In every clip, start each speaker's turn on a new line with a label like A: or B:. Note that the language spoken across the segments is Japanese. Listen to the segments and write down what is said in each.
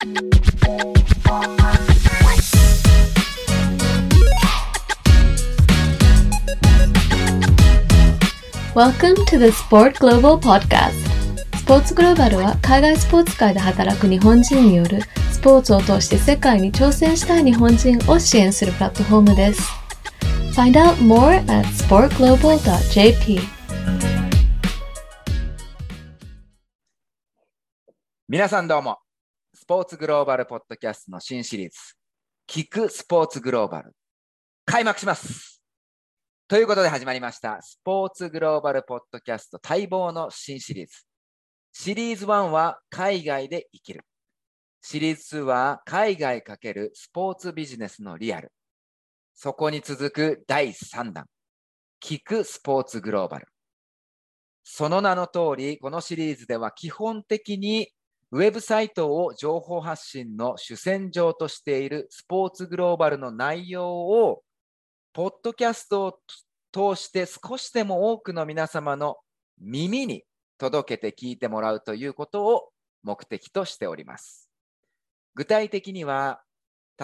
A: Welcome to the Sport Global Podcast. スポーツグローバルは海外スポーツ界で働く日本人によるスポーツを通して世界に挑戦したい日本人を支援するプラットフォームです。Find out more at sportglobal.jp
B: 皆さんどうも。スポーツグローバルポッドキャストの新シリーズ、聞くスポーツグローバル、開幕します。ということで始まりました、スポーツグローバルポッドキャスト待望の新シリーズ。シリーズ1は海外で生きる。シリーズ2は海外×スポーツビジネスのリアル。そこに続く第3弾、聞くスポーツグローバル。その名の通り、このシリーズでは基本的にウェブサイトを情報発信の主戦場としているスポーツグローバルの内容を、ポッドキャストを通して少しでも多くの皆様の耳に届けて聞いてもらうということを目的としております。具体的には、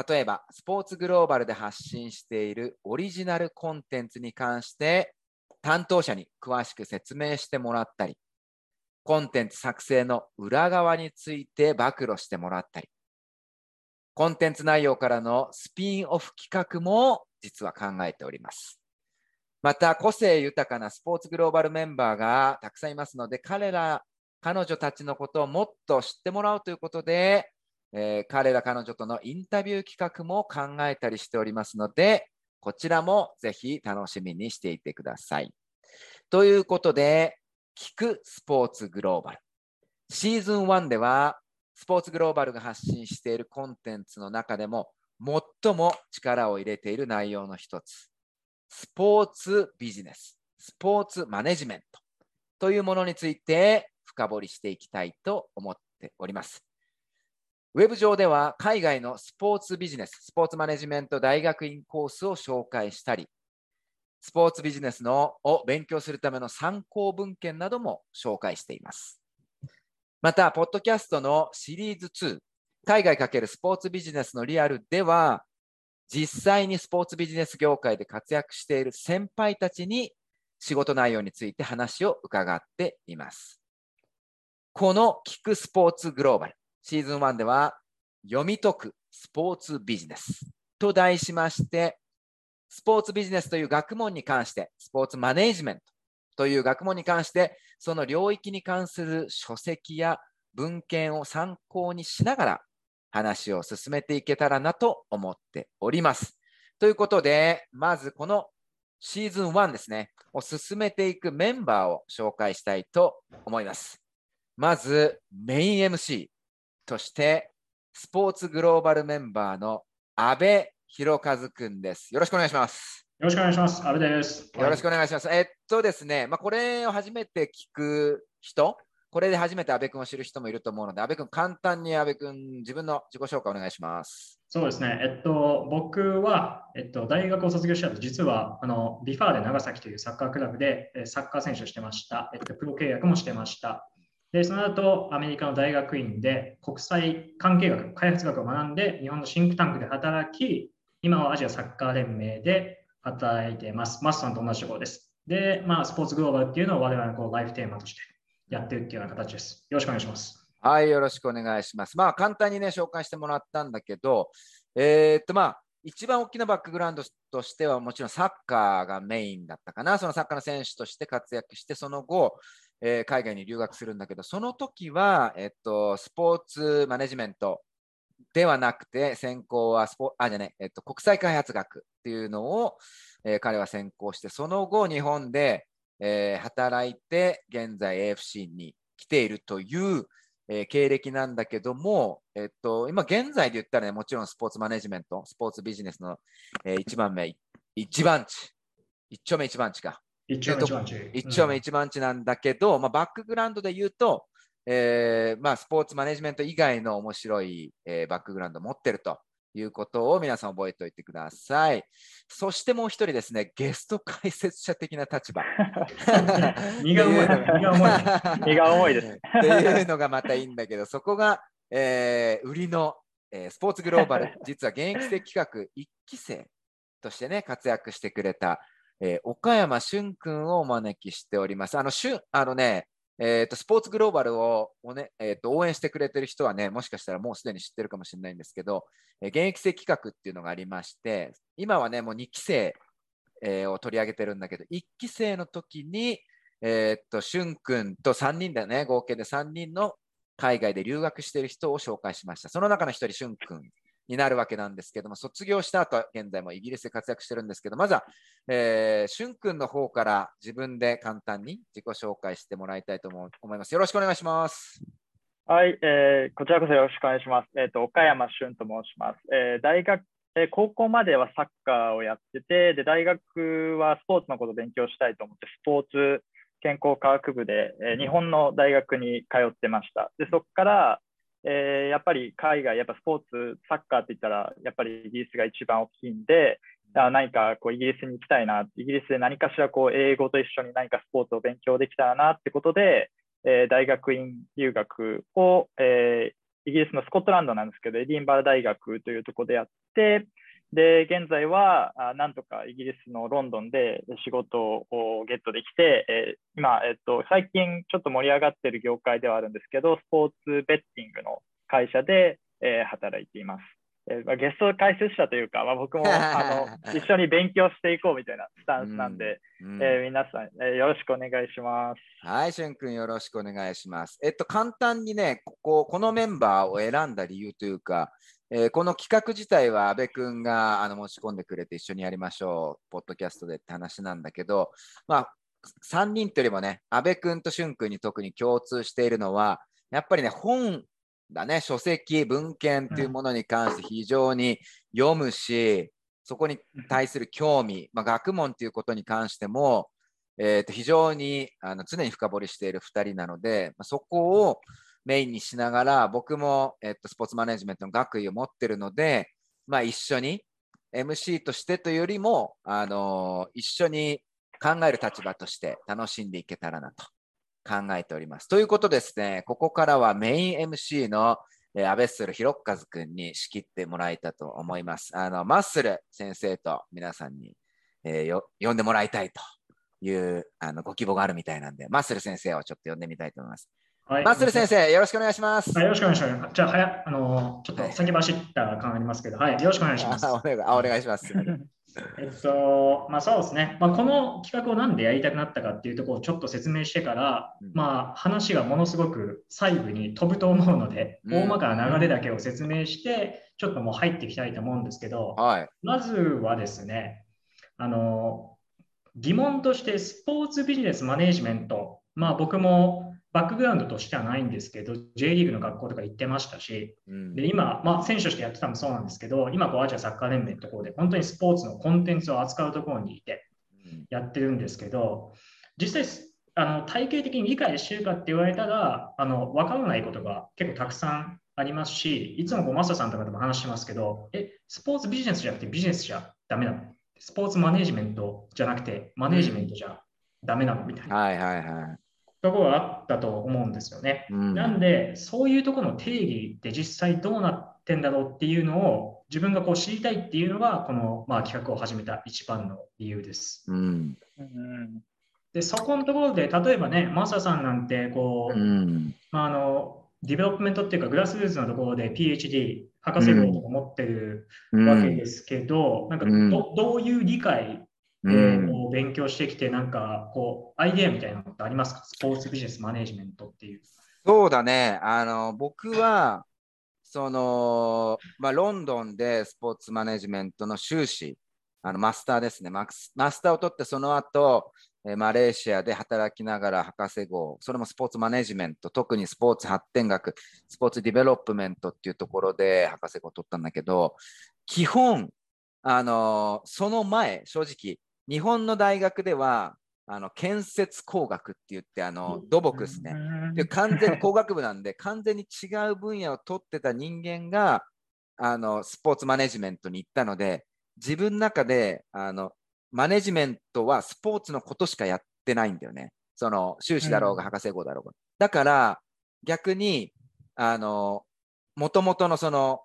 B: 例えばスポーツグローバルで発信しているオリジナルコンテンツに関して担当者に詳しく説明してもらったり、コンテンツ作成の裏側について暴露してもらったり、コンテンツ内容からのスピンオフ企画も実は考えております。また、個性豊かなスポーツグローバルメンバーがたくさんいますので、彼ら、彼女たちのことをもっと知ってもらおうということで、えー彼ら、彼女とのインタビュー企画も考えたりしておりますので、こちらもぜひ楽しみにしていてください。ということで、聞くスポーツグローバル。シーズン1では、スポーツグローバルが発信しているコンテンツの中でも、最も力を入れている内容の一つ、スポーツビジネス、スポーツマネジメントというものについて深掘りしていきたいと思っております。ウェブ上では海外のスポーツビジネス、スポーツマネジメント大学院コースを紹介したり、スポーツビジネスのを勉強するための参考文献なども紹介しています。また、ポッドキャストのシリーズ2、海外×スポーツビジネスのリアルでは、実際にスポーツビジネス業界で活躍している先輩たちに仕事内容について話を伺っています。この聞くスポーツグローバル、シーズン1では読み解くスポーツビジネスと題しまして、スポーツビジネスという学問に関して、スポーツマネージメントという学問に関して、その領域に関する書籍や文献を参考にしながら話を進めていけたらなと思っております。ということで、まずこのシーズン1ですね、を進めていくメンバーを紹介したいと思います。まず、メイン MC として、スポーツグローバルメンバーの阿部弘和くんです。よろしくお願いします。
C: よろしくお願いします。阿部です。
B: よろしくお願いします。えっとですね、まあ、これを初めて聞く人、これで初めて阿部君を知る人もいると思うので、阿部君、簡単に阿部君、自分の自己紹介お願いします。
C: そうですね。えっと、僕は、えっと、大学を卒業した後、実は、あの、ビファーで長崎というサッカークラブで、えサッカー選手をしてました。えっと、プロ契約もしてました。で、その後、アメリカの大学院で国際関係学、開発学を学んで、日本のシンクタンクで働き、今はアジアサッカー連盟で働いています。マスさんと同じところです。で、まあ、スポーツグローバルっていうのを我々のこうライフテーマとしてやってるっていうような形です。よろしくお願いします。
B: はい、よろしくお願いします。まあ、簡単にね、紹介してもらったんだけど、えーっと、まあ、一番大きなバックグラウンドとしては、もちろんサッカーがメインだったかな。そのサッカーの選手として活躍して、その後、えー海外に留学するんだけど、その時は、えっと、スポーツマネジメントではなくて、専攻はスポあ、じゃね、えっと、国際開発学っていうのを、えー彼は専攻して、その後、日本で、えー働いて、現在 AFC に来ているという、えー経歴なんだけども、えっと、今現在で言ったらね、もちろんスポーツマネジメント、スポーツビジネスの、えー一番目、一番地、一丁目一番地か。
C: 一丁目一番地。
B: 一丁目
C: うん
B: 一番地なんだけど、まあ、バックグラウンドで言うと、えーまあ、スポーツマネジメント以外の面白い、えーバックグラウンドを持ってるということを皆さん覚えておいてください。そしてもう一人ですね、ゲスト解説者的な立場。
C: 荷が重い。荷が重い。
D: ですね。
B: っていうのがまたいいんだけど、そこがえー売りの、えースポーツグローバル、実は現役生企画1期生としてね、活躍してくれた、えー岡山俊君をお招きしております。あの、俊あのね、えーと、スポーツグローバルをねえーと応援してくれてる人はね、もしかしたらもうすでに知ってるかもしれないんですけど、えー現役生企画っていうのがありまして、今はね、もう2期生、えーを取り上げてるんだけど、1期生の時に、えーと、しゅんくんと3人だよね、合計で3人の海外で留学してる人を紹介しました。その中の1人、しゅんくんになるわけなんですけども、卒業した後は現在もイギリスで活躍してるんですけど、まずは、えー、しゅんくんの方から自分で簡単に自己紹介してもらいたいと思う思います。よろしくお願いします。
D: はい、えーこちらこそよろしくお願いします。えっ、と、岡山俊と申します。えー大学、えー高校まではサッカーをやってて、で、大学はスポーツのことを勉強したいと思って、スポーツ健康科学部で、えー日本の大学に通ってました。で、そこから、えーやっぱり海外、やっぱスポーツ、サッカーって言ったら、やっぱりイギリスが一番大きいんで、あ何かこうイギリスに行きたいな、イギリスで何かしらこう英語と一緒に何かスポーツを勉強できたらなってことで、えー大学院留学を、えーイギリスのスコットランドなんですけど、エディンバラ大学というところでやって、で、現在はあなんとかイギリスのロンドンで仕事をゲットできて、えー今、えっと、最近ちょっと盛り上がっている業界ではあるんですけど、スポーツベッティングの会社で、えー働いています。えーまあ、ゲスト解説者というか、まあ、僕も あの一緒に勉強していこうみたいなスタンスなんで、
B: うん
D: えー皆さん、えーよろしくお願いします。
B: はい、しゅんくんよろしくお願いします。えっと、簡単にね、ここ、このメンバーを選んだ理由というか、えーこの企画自体は安部君があの持ち込んでくれて一緒にやりましょう、ポッドキャストでって話なんだけど、まあ、3人というよりもね、安部君としゅんくんに特に共通しているのは、やっぱりね、本だね、書籍、文献っていうものに関して非常に読むし、そこに対する興味、まあ、学問っていうことに関しても、えーと非常にあの常に深掘りしている2人なので、まあ、そこをメインにしながら、僕も、えっとスポーツマネジメントの学位を持ってるので、まあ、一緒に MC としてというよりも、あの一緒に考える立場として楽しんでいけたらなと考えております。ということですね、ここからはメイン MC のえーアベッスル・ヒロッカズ君に仕切ってもらえたと思います。あのマッスル先生と皆さんに、えー呼んでもらいたいというあのご希望があるみたいなんで、マッスル先生をちょっと呼んでみたいと思います。
C: はい
B: マッスル先生、よろしくお願いします。
C: はい、よろしくお願いします。じゃあ、はやあのちょっと先走った感ありますけど、はい、よろしくお願いします。
B: あお願いあお願いします。
C: えっと、まあそうですね。まあ、この企画をなんでやりたくなったかっていうところをちょっと説明してから、
B: うん
C: まあ話がものすごく細部に飛ぶと思うので、
B: うん
C: 大まかな流れだけを説明して、ちょっともう入っていきたいと思うんですけど、
B: はい。
C: まずはですね、あの、疑問としてスポーツビジネスマネジメント、まあ僕もバックグラウンドとしてはないんですけど、J リーグの学校とか行ってましたし、
B: うん。
C: で今、まあ、選手としてやってたのもそうなんですけど、今こう、アジアサッカー連盟のところで、本当にスポーツのコンテンツを扱うところにいてやってるんですけど、実際、あの体系的に理解してるかって言われたら、あの分からないことが結構たくさんありますし、いつもこうマサさんとかでも話してますけど、え、スポーツビジネスじゃなくてビジネスじゃダメなの？スポーツマネジメントじゃなくてマネジメントじゃダメなの？みたいな。
B: はいはいはい。
C: ところがあったと思うんですよね。
B: うん
C: なんで、そういうところの定義って実際どうなってんだろうっていうのを自分がこう知りたいっていうのが、この、まあ、企画を始めた一番の理由です。
B: うん。
D: うん
C: で、そこのところで、例えばね、マサさんなんてこう、
B: うん。
C: まあ、あの、 development っていうか、 grassroots のところで PhD、博士号を持ってる
B: うん
C: わけですけど、なんか
B: うん
C: どどういう理解勉強してきて、なんかこう、アイデアみたいなのってありますか？スポーツビジネスマネジメントっていう。
B: そうだね。あの、僕は、その、まあ、ロンドンでスポーツマネジメントの修士、あのマスターですね。マスマスターを取って、その後、マレーシアで働きながら博士号、それもスポーツマネジメント、特にスポーツ発展学、スポーツディベロップメントっていうところで博士号を取ったんだけど、基本、あのその前、正直、日本の大学では、あの建設工学って言って、あの土木ですね。で完全に工学部なんで、完全に違う分野を取ってた人間があのスポーツマネジメントに行ったので、自分の中であのマネジメントはスポーツのことしかやってないんだよね。その修士だろうが
C: うん
B: 博士号だろうが。だから逆にあのもともとのその、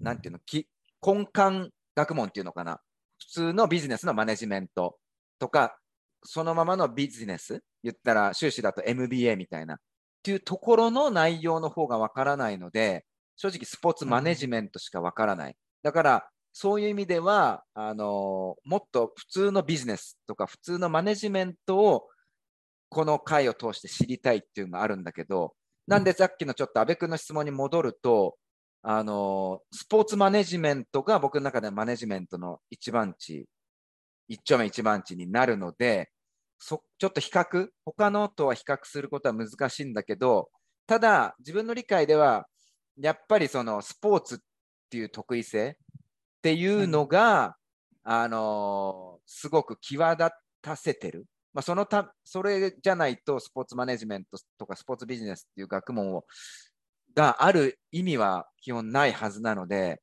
B: なんていうの、き根幹学問っていうのかな。普通のビジネスのマネジメントとか、そのままのビジネス、言ったら修士だと MBA みたいな、っていうところの内容の方がわからないので、正直スポーツマネジメントしかわからない。だから、そういう意味では、あのもっと普通のビジネスとか普通のマネジメントをこの回を通して知りたいっていうのがあるんだけど、なんでさっきのちょっと安倍君の質問に戻ると、あのスポーツマネジメントが僕の中ではマネジメントの一番地、一丁目一番地になるので、そちょっと比較、他のとは比較することは難しいんだけど、ただ自分の理解では、やっぱりそのスポーツっていう得意性っていうのが、あのすごく際立たせてる。まあ、そのたそれじゃないとスポーツマネジメントとかスポーツビジネスっていう学問をがある意味は基本ないはずなので、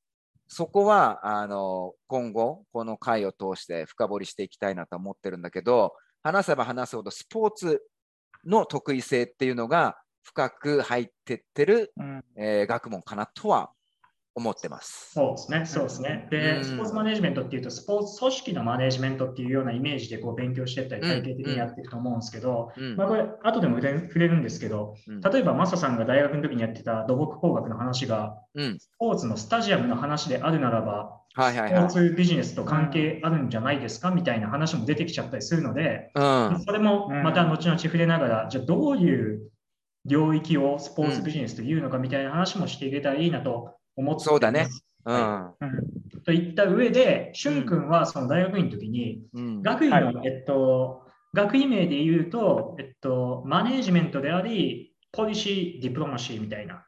B: そこはあの今後、この回を通して深掘りしていきたいなと思ってるんだけど、話せば話すほどスポーツの得意性っていうのが深く入ってってる、
D: うん。
B: えー学問かなとは思ってます。
C: そうですね、そうですね。で、
B: うん。
C: スポーツマネジメントっていうと、スポーツ組織のマネジメントっていうようなイメージでこう勉強していったり、
B: うん
C: 体系的にやっていくと思うんですけど、
B: うん。
C: まあ、これ、後でも触れるんですけど、
B: うん。
C: 例えば、マサさんが大学の時にやってた土木工学の話が、
B: うん。
C: スポーツのスタジアムの話であるならば、スポー
B: はいはい。はい。
C: ツビジネスと関係あるんじゃないですかみたいな話も出てきちゃったりするので、
B: うん。
C: それもまた後々触れながら、じゃあどういう領域をスポーツビジネスというのかみたいな話もしていけたらいいなと思って。
B: そうだね。うん。
D: うん。
C: といった上で、しゅん君はその大学院の時に、
B: うん。
C: 学位の、
D: はい。
C: えっと、学位名で言うと、えっと、マネージメントであり、 policy、diplomacy みたいな。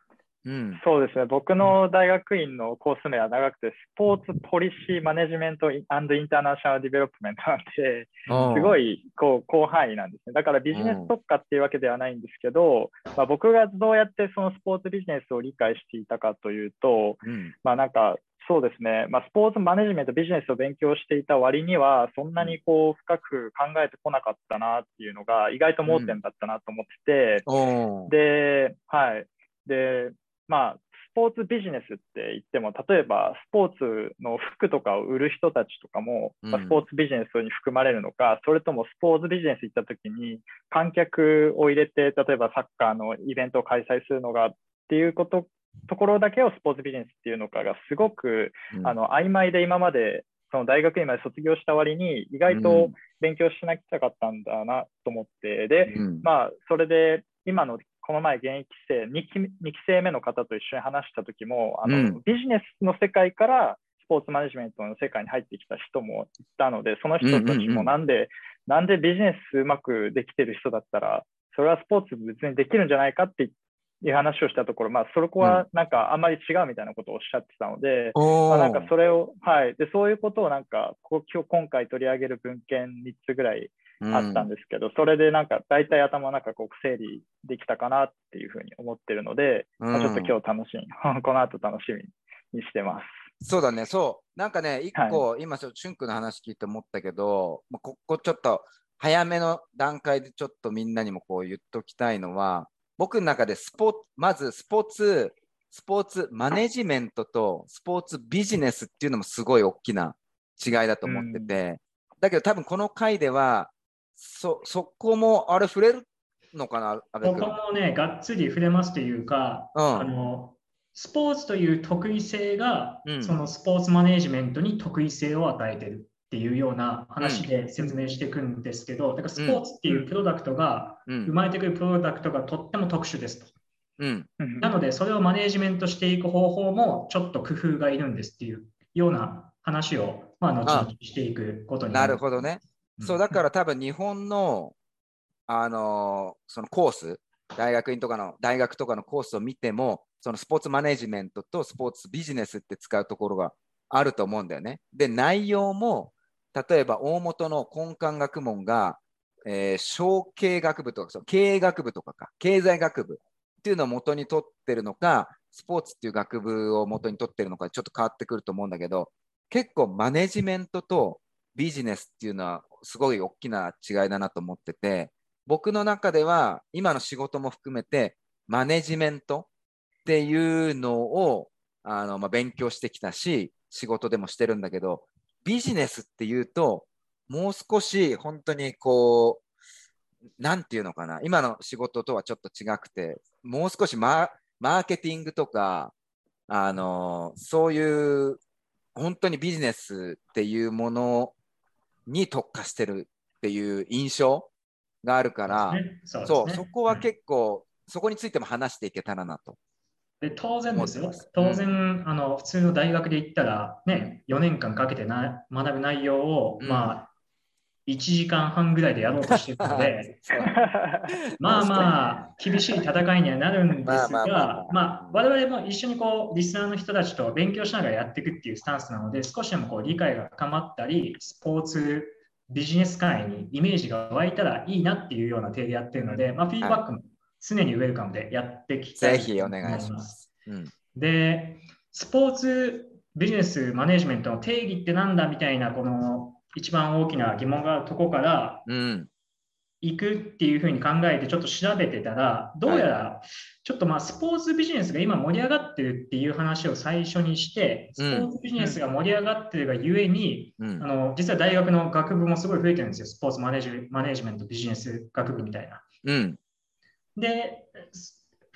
B: うん
D: そうですね。僕の大学院のコース名は長くて、 sports policy management international development なんで、すご
B: い。
D: いこう広範囲なんですね。だからビジネス特化っていうわけではないんですけど、まあ、僕がどうやってそのスポーツビジネスを理解していたかというと、
B: うん
D: まあなんかそうですね、まあ、スポーツマネジメント、ビジネスを勉強していた割には、そんなにこう深く考えてこなかったなっていうのが、意外と盲点だったなと思ってて、
B: おー
D: で、はい。で、まあ、スポーツビジネスって言っても、例えばスポーツの服とかを売る人たちとかも、まあ
B: うん
D: スポーツビジネスに含まれるのか、それともスポーツビジネス行った時に観客を入れて、例えばサッカーのイベントを開催するのがっていうこと、ところだけをスポーツビジネスっていうのかがすごく、
B: うん。
D: あの曖昧で今までその大学院まで卒業した割に意外
B: う
D: と
B: ん。
D: 勉強しなきゃかったんだなと思って、で、
B: うん。
D: まあ、それで今のこの前現役生2期 ,2 期生目の方と一緒に話した時もあの、
B: うん。
D: ビジネスの世界からスポーツマネジメントの世界に入ってきた人もいたのでその人たち
B: うんうんうん
D: もなんで、なんでビジネスうまくできてる人だったらそれはスポーツ別にできるんじゃないかっていう話をしたところ、まあ、そこはなんかあんまり違うみたいなことをおっしゃってたので、まあ、なんかそれを、はい、でそういうことをなんかこう今日今回取り上げる文献3つぐらいあったんですけど、それでなんか大体頭の中こう整理できたかなっていうふうに思ってるので、まあちょっと今日楽しみ、この後楽しみにしてます。
B: そうだね、そう。なんかね、一個、今、ちょっと、しゅんくんの話聞いて思ったけど、まあここちょっと、早めの段階でちょっとみんなにもこう言っときたいのは、僕の中でスポーツ、まずスポーツ、スポーツマネジメントとスポーツビジネスっていうのもすごい大きな違いだと思ってて、だけど多分この回では、そ、そこも、あれ触れるのかな、阿部
C: こ
B: 君。
C: こもね、がっつり触れますというか、
B: うん。
C: あのスポーツという得意性が、
B: うん。
C: そのスポーツマネジメントに得意性を与えてるっていうような話で説明していくんですけど、だからスポーツっていうプロダクトが、
B: うん
C: 生まれてくるプロダクトがとっても特殊ですと。
B: うん。
C: なので、それをマネージメントしていく方法もちょっと工夫がいるんですっていうような話を、まあ、後々していくことに
B: なるほどね。
C: うん
B: そう、だから多分日本の、あのーそのコース、大学院とかの、大学とかのコースを見ても、そのスポーツマネジメントとスポーツビジネスって使うところがあると思うんだよね。で、内容も、例えば大元の根幹学問が、えー商経学部とか、そう経営学部とかか、経済学部。っていうのを元に取ってるのか、スポーツっていう学部を元に取ってるのか、ちょっと変わってくると思うんだけど、結構マネジメントとビジネスっていうのはすごい大きな違いだなと思ってて、僕の中では今の仕事も含めてマネジメントっていうのをあの、まあ、勉強してきたし、仕事でもしてるんだけど、ビジネスっていうと、もう少し本当にこう、なんていうのかな、今の仕事とはちょっと違くて、もう少しマーケティングとか、あのそういう本当にビジネスっていうものに特化してるっていう印象があるから、そう、ねそうね、そこは結構、うん、そこについても話していけたらなと。
C: で当然ですよ。当然、うん、あの普通の大学で行ったら、ね、4年間かけてな学ぶ内容を、うん、まあ、1時間半ぐらいでやろうとしてるので、まあまあ、厳しい戦いにはなるんですが、まあ、我々も一緒にこう、リスナーの人たちと勉強しながらやっていくっていうスタンスなので、少しでもこう理解が深まったり、スポーツビジネス界にイメージが湧いたらいいなっていうような手でやってるので、まあ、フィードバックも常にウェルカムでやっていきたい。
B: ぜひお願いします。
C: うん、で、スポーツビジネスマネジメントの定義ってなんだみたいな、この一番大きな疑問があるとこから、行くっていうふうに考えてちょっと調べてたら、どうやらちょっとまあスポーツビジネスが今盛り上がってるっていう話を最初にして、スポーツビジネスが盛り上がってるがゆえに、うん、あの実は大学の学部もすごい増えてるんですよ、スポーツマネジマネジメントビジネス学部みたいな。
B: うん、
C: で、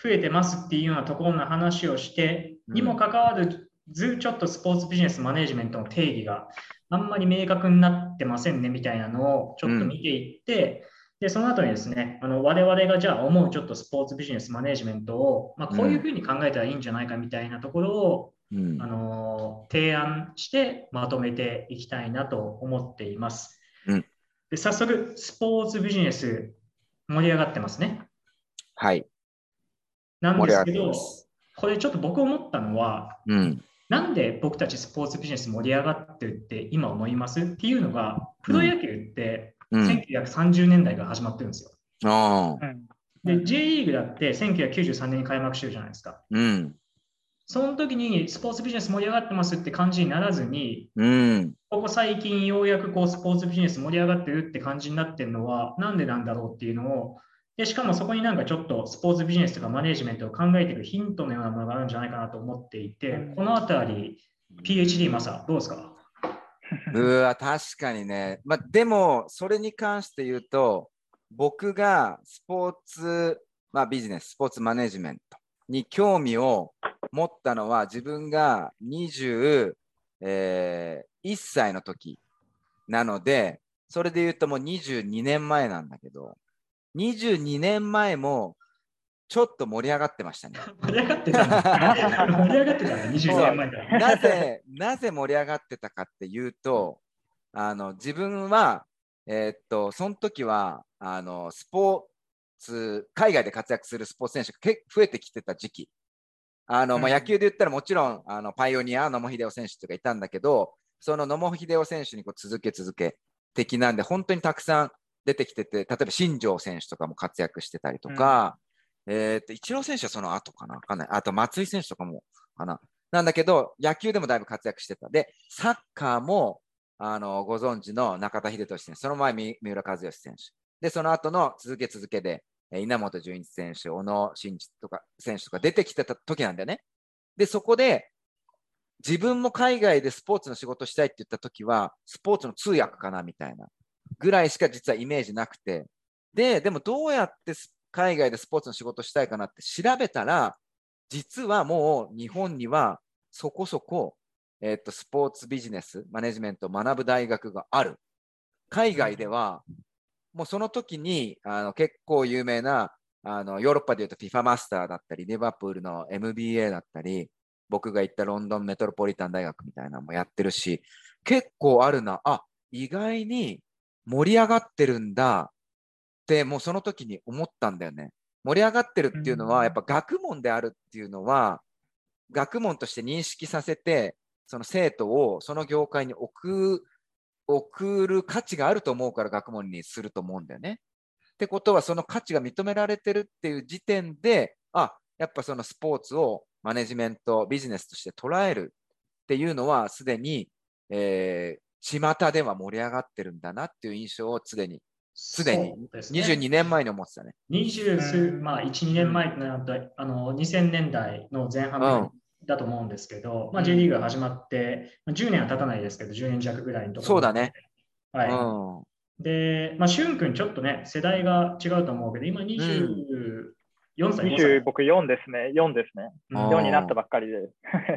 C: 増えてますっていうようなところの話をして、にもかかわらず、ちょっとスポーツビジネスマネジメントの定義があんまり明確になってませんねみたいなのをちょっと見ていって、うん、でその後にですね、あの我々がじゃあ思うちょっとスポーツビジネスマネジメントを、まあ、こういうふうに考えたらいいんじゃないかみたいなところを、うん、あの提案してまとめていきたいなと思っています。
B: うん、
C: で早速、スポーツビジネス盛り上がってますね。
B: はい。
C: なんですけど、これちょっと僕思ったのは、
B: うん、
C: なんで僕たちスポーツビジネス盛り上がってるって今思いますっていうのが、プロ野球って1930年代から始まってるんですよ。
B: うん、
C: で、J リーグだって1993年に開幕してるじゃないですか。
B: うん、
C: その時にスポーツビジネス盛り上がってますって感じにならずに、
B: うん、
C: ここ最近ようやくこうスポーツビジネス盛り上がってるって感じになってるのは、なんでなんだろうっていうのをで、しかもそこになんかちょっとスポーツビジネスとかマネジメントを考えていくヒントのようなものがあるんじゃないかなと思っていて、このあたり、PhD マサ、どうですか？
B: うわ、確かにね。まあ、でも、それに関して言うと、僕がスポーツ、まあ、ビジネス、スポーツマネジメントに興味を持ったのは、自分が21、えー、歳の時なので、それで言うともう22年前なんだけど、22年前もちょっと盛り上がってましたね。
C: 盛り上がってた盛り上がってたね、22年前だ。
B: なぜ、なぜ盛り上がってたかっていうと、あの自分は、えー、っと、その時はあのスポーツ、海外で活躍するスポーツ選手が結増えてきてた時期。あの、まあ、野球で言ったらもちろんあのパイオニア、野茂英雄選手とかいたんだけど、その野茂英雄選手にこう続け続け的なんで、本当にたくさん出てきてて、例えば新庄選手とかも活躍してたりとか、うん、えっと、イチロー選手はその後かなわかんない。あと松井選手とかもかな。なんだけど、野球でもだいぶ活躍してた。で、サッカーも、あの、ご存知の中田英寿選手、その前、三浦知良選手。で、その後の続け続けで、稲本潤一選手、小野伸二とか選手とか出てきてた時なんだよね。で、そこで、自分も海外でスポーツの仕事したいって言った時は、スポーツの通訳かなみたいな。ぐらいしか実はイメージなくて、で、でもどうやって海外でスポーツの仕事したいかなって調べたら、実はもう日本にはそこそこ、えっと、スポーツビジネス、マネジメントを学ぶ大学がある。海外では、もうその時にあの結構有名なあのヨーロッパでいうと FIFA マスターだったり、リバプールの MBA だったり、僕が行ったロンドンメトロポリタン大学みたいなのもやってるし、結構あるな、あ、意外に盛り上がってるんだってもうその時に思ったんだよね。盛り上がってるっていうのは、やっぱ学問であるっていうのは、学問として認識させて、その生徒をその業界に送送る価値があると思うから学問にすると思うんだよね。ってことは、その価値が認められてるっていう時点で、あやっぱそのスポーツをマネジメント、ビジネスとして捉えるっていうのは、すでに、えー、巷では盛り上がってるんだなっていう印象を常にすでに
C: そうですね
B: 22年前に思ってたね。
C: 20数、
D: うん
C: まあ、1、2年前となると、あの2000年代の前半だと思うんですけど、まあ、J リーグが始まって、まあ10年は経たないですけど、10年弱ぐらいのところ
B: そうだね。
C: はい。
B: うん
C: で、まあ、しゅんくん、ちょっとね、世代が違うと思うけど、今24歳、5
D: 20
C: 歳。
D: 僕4ですね。4ですね。
C: うん
B: あー
D: 4になったばっかりで。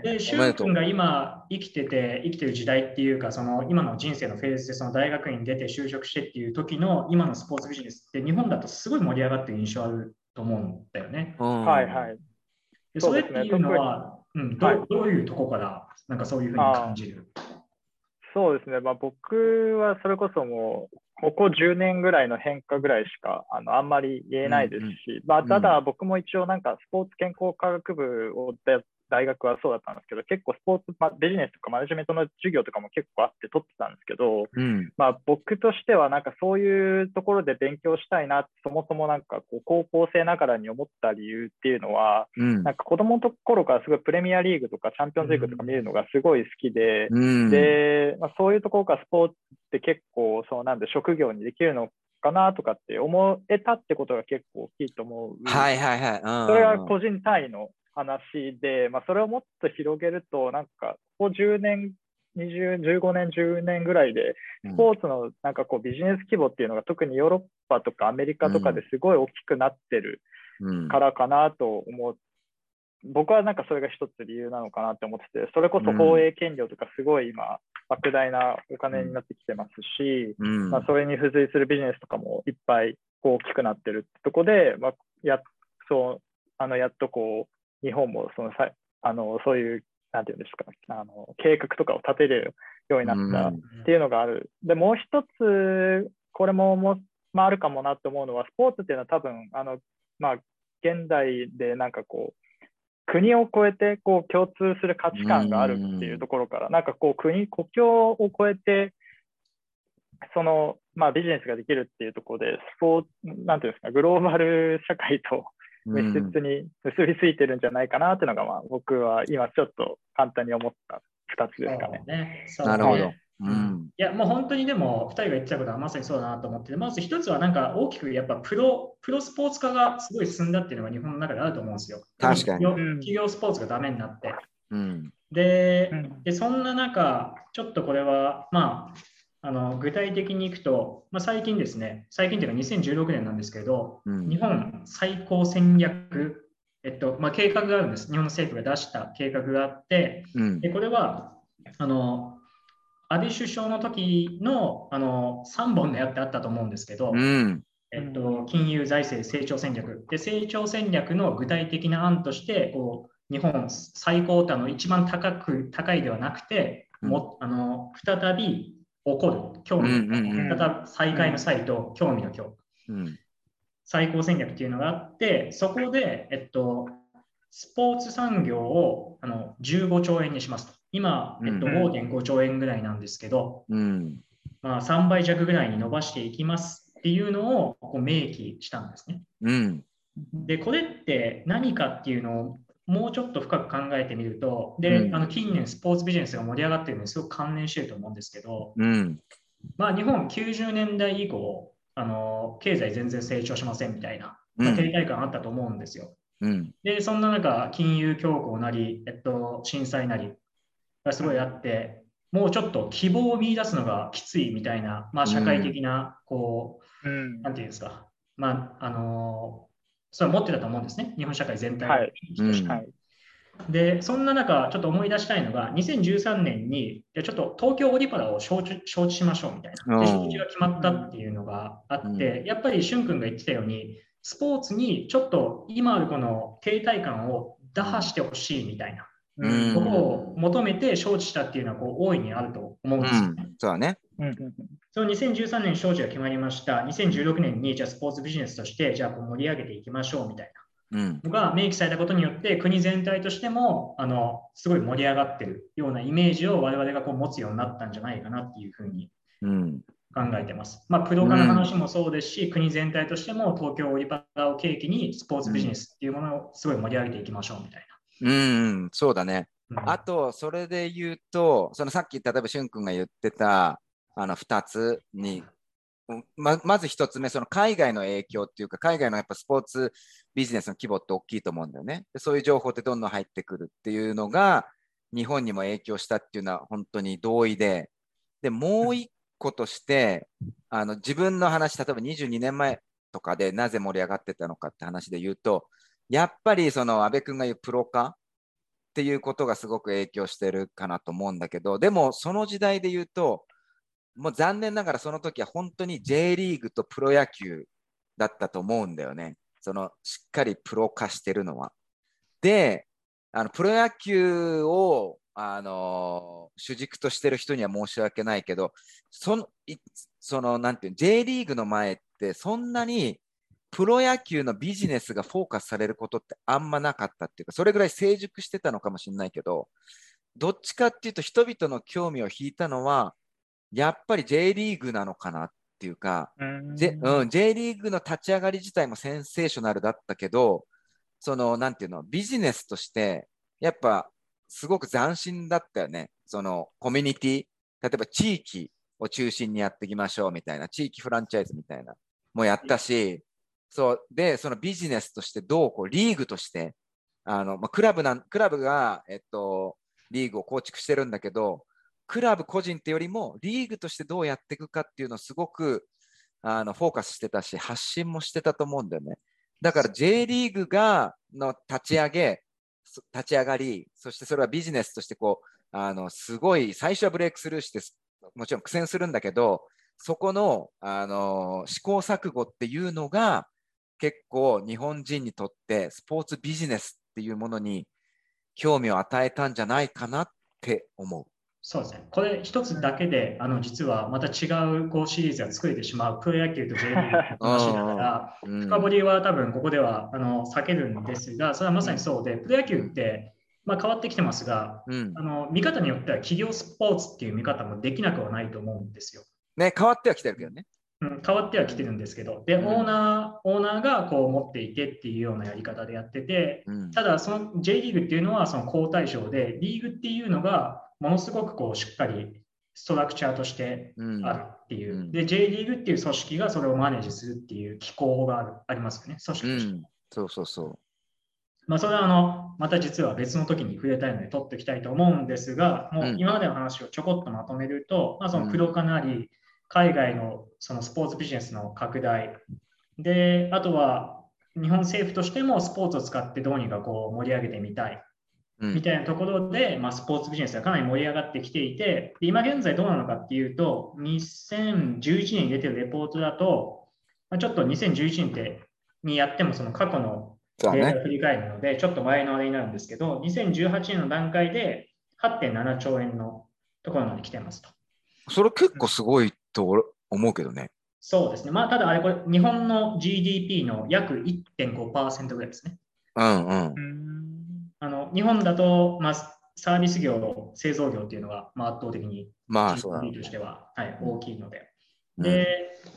C: で、しゅんくんが今生きてて、生きてる時代っていうか、その今の人生のフェーズで、その大学院出て就職してっていう時の今のスポーツビジネスって、日本だとすごい盛り上がってる印象あると思うんだよね。
B: うん
D: はいはい。
C: で
D: そ
C: れっていうのは、うんどう
D: はい
C: どういうとこから、なんかそういうふうに感じる？
D: そうですね。まあ、僕はそれこそもう、ここ10年ぐらいの変化ぐらいしかあのあんまり言えないですし、まあ、ただ僕も一応なんかスポーツ健康科学部をで大学はそうだったんですけど、結構スポーツ、まあ、ビジネスとかマネジメントの授業とかも結構あって取ってたんですけど、
B: うん
D: まあ、僕としてはなんかそういうところで勉強したいなってそもそもなんかこう高校生ながらに思った理由っていうのは、
B: うん
D: なんか子供の頃からすごいプレミアリーグとかチャンピオンズリーグとか見るのがすごい好きで、
B: うん
D: で、まあ、そういうところからスポーツって結構そうなんで職業にできるのかなとかって思えたってことが結構大きいと思う。
B: はいはいはい。うん
D: それが個人単位の話で、まあ、それをもっと広げると、なんか、ここ10年、20、15年、10年ぐらいで、スポーツのなんかこうビジネス規模っていうのが特にヨーロッパとかアメリカとかですごい大きくなってる
B: うん。
D: からかなと思う。僕はなんかそれが一つ理由なのかなって思ってて、それこそ放映権料とかすごい今、莫大なお金になってきてますし、
B: うん。
D: まあ、それに付随するビジネスとかもいっぱいこう大きくなってるってとこで、まあ、やそうあのやっとこう日本もそのさあのそういう、なんていうんですか、あの計画とかを立てるようになった
B: うん
D: っていうのがある。で、もう一つ、これもも、まあ、あるかもなと思うのは、スポーツっていうのは多分、あの、まあ、現代でなんかこう、国を越えてこう共通する価値観があるっていうところから、なんかこう国、国境を越えて、その、まあ、ビジネスができるっていうところで、スポーツ、なんていうんですか、グローバル社会と密接に結びついてるんじゃないかなっていうのが、まあ、僕は今ちょっと簡単に思った2つですかね。
C: ね。そう
B: なるほど。
C: ね。
B: うん。
C: いや、もう本当にでも、2人が言ってたことはまさにそうだなと思ってて、まず一つはなんか大きくやっぱプロ、プロスポーツ化がすごい進んだっていうのが日本の中であると思うんですよ。
B: 確かに。
C: 企業スポーツがダメになって。
B: うん。
C: で
D: うん。
C: で、そんな中、ちょっとこれは、まあ、あの具体的にいくと、まあ、最近ですね、最近というか2016年なんですけど、
B: うん。
C: 日本最高戦略、えっとまあ、計画があるんです。日本の政府が出した計画があって、
B: うん。
C: でこれはあの安倍首相の時のあの3本の矢ってあったと思うんですけど、
B: うん。
C: えっと、金融財政成長戦略。で、成長戦略の具体的な案として、こう日本最高端の一番高く高いではなくて、もあの再び起こる、興味。の、
B: うんうん
D: うん。
C: 再開の際と興味の興。
B: うん。
C: 最高戦略っていうのがあって、そこで、えっと、スポーツ産業をあの15兆円にしますと。今、えっと、
D: うん
C: 5.5兆円ぐらいなんですけど、
B: うん。
C: まあ、3倍弱ぐらいに伸ばしていきますっていうのをこう明記したんですね。
B: うん。
C: で、これって何かっていうのをもうちょっと深く考えてみると、で、
B: うん。
C: あの近年スポーツビジネスが盛り上がってるのにすごく関連してると思うんですけど、
B: うん。
C: まあ、日本90年代以降、あの経済全然成長しませんみたいな、まあ
B: うん。
C: 停滞感あったと思うんですよ。
B: うん。
C: で、そんな中、金融恐慌なり、えっと、震災なりがすごいあって、もうちょっと希望を見出すのがきついみたいな、まあ、社会的な、こう、
D: うん。
C: なんていうんですか、まあ、あのそれを持ってたと思うんですね、日本社会全体が
D: はい。
C: で、そんな中、ちょっと思い出したいのが、2013年に、ちょっと東京オリパラを招致招致しましょうみたいな。で、
B: うん。
C: 招致が決まったっていうのがあって、やっぱりしゅん君が言ってたように、スポーツにちょっと今あるこの停滞感を打破してほしいみたいな
B: うん。
C: ことを求めて招致したっていうのはこう大いにあると思うん
B: う
C: ですよね。
B: んそうだね
D: うんうん
C: その2013年招致が決まりました。2016年にじゃあスポーツビジネスとしてじゃあこう盛り上げていきましょうみたいな。
B: うん
C: のが明記されたことによって国全体としてもあのすごい盛り上がってるようなイメージを我々がこう持つようになったんじゃないかなっていうふうに
B: うん
C: 考えてます。まあ、プロ化の話もそうですし、国全体としても東京オリパラを契機にスポーツビジネスっていうものをすごい盛り上げていきましょうみたい
B: うんうんそうだね
C: な。
B: あと、それで言うと、そのさっき、例えば、しゅんくんが言ってた、あの、二つにままず一つ目、その海外の影響っていうか、海外のやっぱスポーツビジネスの規模って大きいと思うんだよね。そういう情報ってどんどん入ってくるっていうのが、日本にも影響したっていうのは本当に同意で、でもう一個として、あの自分の話、例えば22年前とかでなぜ盛り上がってたのかって話で言うと、やっぱりその安倍君が言うプロ化っていうことがすごく影響してるかなと思うんだけど、でもその時代で言うと、もう残念ながらその時は本当に J リーグとプロ野球だったと思うんだよね。そのしっかりプロ化してるのは。で、あのプロ野球をあの主軸としてる人には申し訳ないけど、そのいそのなんていうの J リーグの前ってそんなにプロ野球のビジネスがフォーカスされることってあんまなかったっていうか、それぐらい成熟してたのかもしれないけど、どっちかっていうと人々の興味を引いたのは、やっぱり J リーグなのかなっていうか、
D: うん。
B: J, うん、J リーグの立ち上がり自体もセンセーショナルだったけど、その、なんていうの、ビジネスとして、やっぱ、すごく斬新だったよね。その、コミュニティ、例えば地域を中心にやっていきましょうみたいな、地域フランチャイズみたいな、もやったし、そう、で、そのビジネスとしてどう、こう、リーグとして、あの、まあ、クラブなん、クラブが、えっと、リーグを構築してるんだけど、クラブ個人ってよりも、リーグとしてどうやっていくかっていうのをすごく、あの、フォーカスしてたし、発信もしてたと思うんだよね。だから J リーグが、の立ち上げ、そ立ち上がり、そしてそれはビジネスとしてこう、あの、すごい、最初はブレイクスルーして、もちろん苦戦するんだけど、そこの、あの、試行錯誤っていうのが、結構日本人にとってスポーツビジネスっていうものに興味を与えたんじゃないかなって思う。
C: そうですね。これ一つだけで、あの実はまた違うこうシリーズが作れてしまうプロ野球と J リーグの話だから、
B: うん
C: 深掘りは多分ここではあの避けるんですが、それはまさにそうで、プロ野球って、まあ、変わってきてますが、
B: うん
C: あの見方によっては企業スポーツっていう見方もできなくはないと思うんですよ。
B: ね、変わってはきてるけどね。
C: うん、変わってはきてるんですけど、で、オ
B: うん。
C: ーナー、オーナーがこう持っていてっていうようなやり方でやってて、
B: うん。
C: ただその J リーグっていうのはその好対象で、リーグっていうのがものすごくこうしっかりストラクチャーとして
B: うん。
C: あるっていう。
B: うん。
C: で、J リーグっていう組織がそれをマネージするっていう機構があるありますよね、組
B: う
C: 織として。
B: ん、そうそうそう。
C: まあ、それはあのまた実は別の時に触れたいので取っておきたいと思うんですが、もう
B: うん。
C: 今までの話をちょこっとまとめると、まあ、そのプロ化なり、海外のそのスポーツビジネスの拡大、で、あとは日本政府としてもスポーツを使ってどうにかこう盛り上げてみたい
B: うん
C: みたいなところで、まあ、スポーツビジネスがかなり盛り上がってきていて、で今現在どうなのかっていうと、2011年に出てるレポートだと、まあ、ちょっと2011年ってにやってもその過去の。データを振り返るので、ちょっと前のあれになるんですけど、2018年の段階で8.7兆円のところまで来てますと。
B: それ結構すごいと俺思うけどね。
C: そうですね。まあ、ただあれ、これ、日本の GDP の約1.5%ぐらいですね。
B: うんうん。
D: うん
C: あの日本だと、まあ、サービス業、製造業っていうのが、まあ、圧倒的に。GDP としては、はい、大きいので。
B: うん
C: で、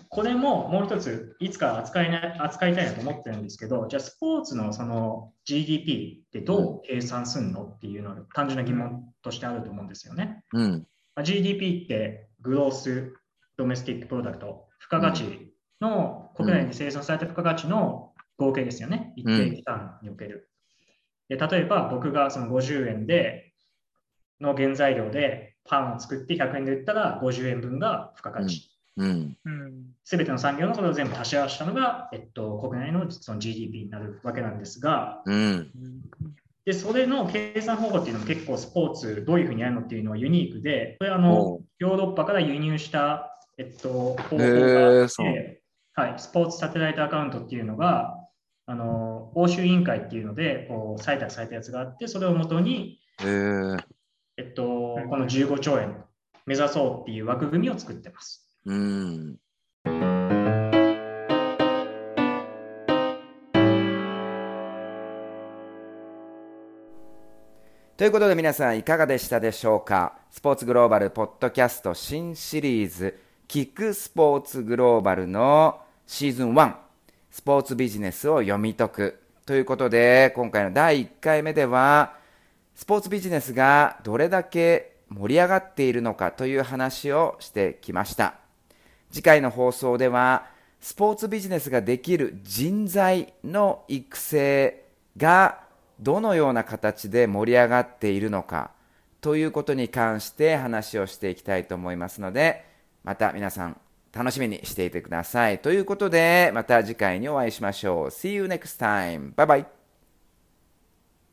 C: これももう一つ、いつか扱いな扱いたいなと思ってるんですけど、じゃあ、スポーツのその GDP ってどう計算するのっていうのは単純な疑問としてあると思うんですよね。
B: うん。
C: まあ GDP ってグロース・ドメスティック・プロダクト、付加価値の、国内で生産された付加価値の合計ですよね。一定期間における。で例えば僕がその50円での原材料でパンを作って100円で売ったら50円分が付加価値。
B: うん。
D: うん
C: ての産業のそれを全部足し合わせたのが、えっと、国内のその GDP になるわけなんですが、
B: うん。
C: で、それの計算方法っていうのも結構スポーツどういうふうにやるのっていうのはユニークで、これあのヨーロッパから輸入した、えっと、方法
B: へ
C: があっ
B: ーそう
C: て、はい、スポーツサテライトアカウントっていうのが、あの欧州委員会っていうのでこう採択されたやつがあって、それをもとに。えっと、この15兆円目指そうっていう枠組みを作ってます。
B: うん。ということで皆さんいかがでしたでしょうか？スポーツグローバルポッドキャスト新シリーズ聞くスポーツグローバルのシーズン1スポーツビジネスを読み解く。ということで今回の第1回目ではスポーツビジネスがどれだけ盛り上がっているのかという話をしてきました。
E: 次回の放送では、スポーツビジネスができる人材の育成がどのような形で盛り上がっているのかということに関して話をしていきたいと思いますので、また皆さん楽しみにしていてください。ということで、また次回にお会いしましょう。See you next time. Bye bye.